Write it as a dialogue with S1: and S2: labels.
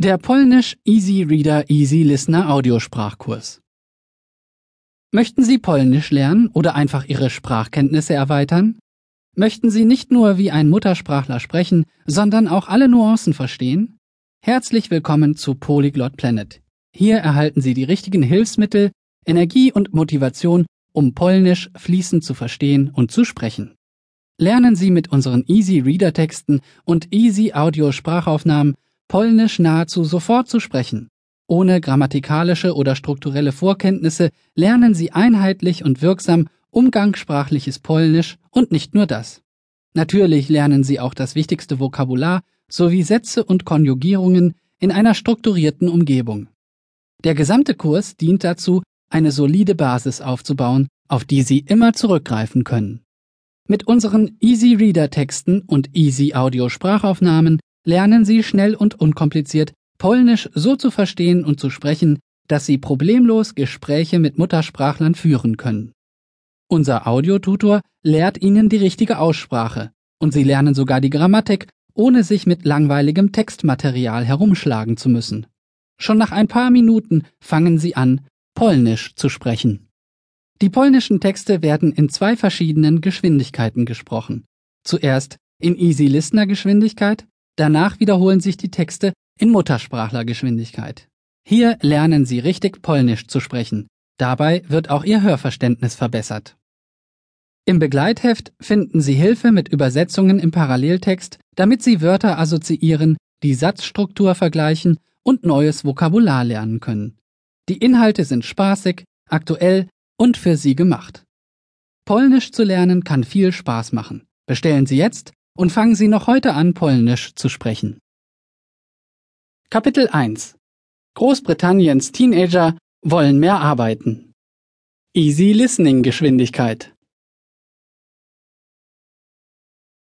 S1: Der Polnisch Easy Reader Easy Listener Audiosprachkurs. Möchten Sie Polnisch lernen oder einfach Ihre Sprachkenntnisse erweitern? Möchten Sie nicht nur wie ein Muttersprachler sprechen, sondern auch alle Nuancen verstehen? Herzlich willkommen zu Polyglot Planet. Hier erhalten Sie die richtigen Hilfsmittel, Energie und Motivation, um Polnisch fließend zu verstehen und zu sprechen. Lernen Sie mit unseren Easy Reader Texten und Easy Audio Sprachaufnahmen Polnisch nahezu sofort zu sprechen. Ohne grammatikalische oder strukturelle Vorkenntnisse lernen Sie einheitlich und wirksam umgangssprachliches Polnisch und nicht nur das. Natürlich lernen Sie auch das wichtigste Vokabular sowie Sätze und Konjugierungen in einer strukturierten Umgebung. Der gesamte Kurs dient dazu, eine solide Basis aufzubauen, auf die Sie immer zurückgreifen können. Mit unseren Easy Reader Texten und Easy Audio Sprachaufnahmen lernen Sie schnell und unkompliziert Polnisch so zu verstehen und zu sprechen, dass Sie problemlos Gespräche mit Muttersprachlern führen können. Unser Audiotutor lehrt Ihnen die richtige Aussprache und Sie lernen sogar die Grammatik, ohne sich mit langweiligem Textmaterial herumschlagen zu müssen. Schon nach ein paar Minuten fangen Sie an, Polnisch zu sprechen. Die polnischen Texte werden in zwei verschiedenen Geschwindigkeiten gesprochen. Zuerst in Easy Listener Geschwindigkeit Danach wiederholen sich die Texte in Muttersprachlergeschwindigkeit. Hier lernen Sie richtig Polnisch zu sprechen. Dabei wird auch Ihr Hörverständnis verbessert. Im Begleitheft finden Sie Hilfe mit Übersetzungen im Paralleltext, damit Sie Wörter assoziieren, die Satzstruktur vergleichen und neues Vokabular lernen können. Die Inhalte sind spaßig, aktuell und für Sie gemacht. Polnisch zu lernen kann viel Spaß machen. Bestellen Sie jetzt und fangen Sie noch heute an, Polnisch zu sprechen. Kapitel 1 Großbritanniens Teenager wollen mehr arbeiten. Easy Listening Geschwindigkeit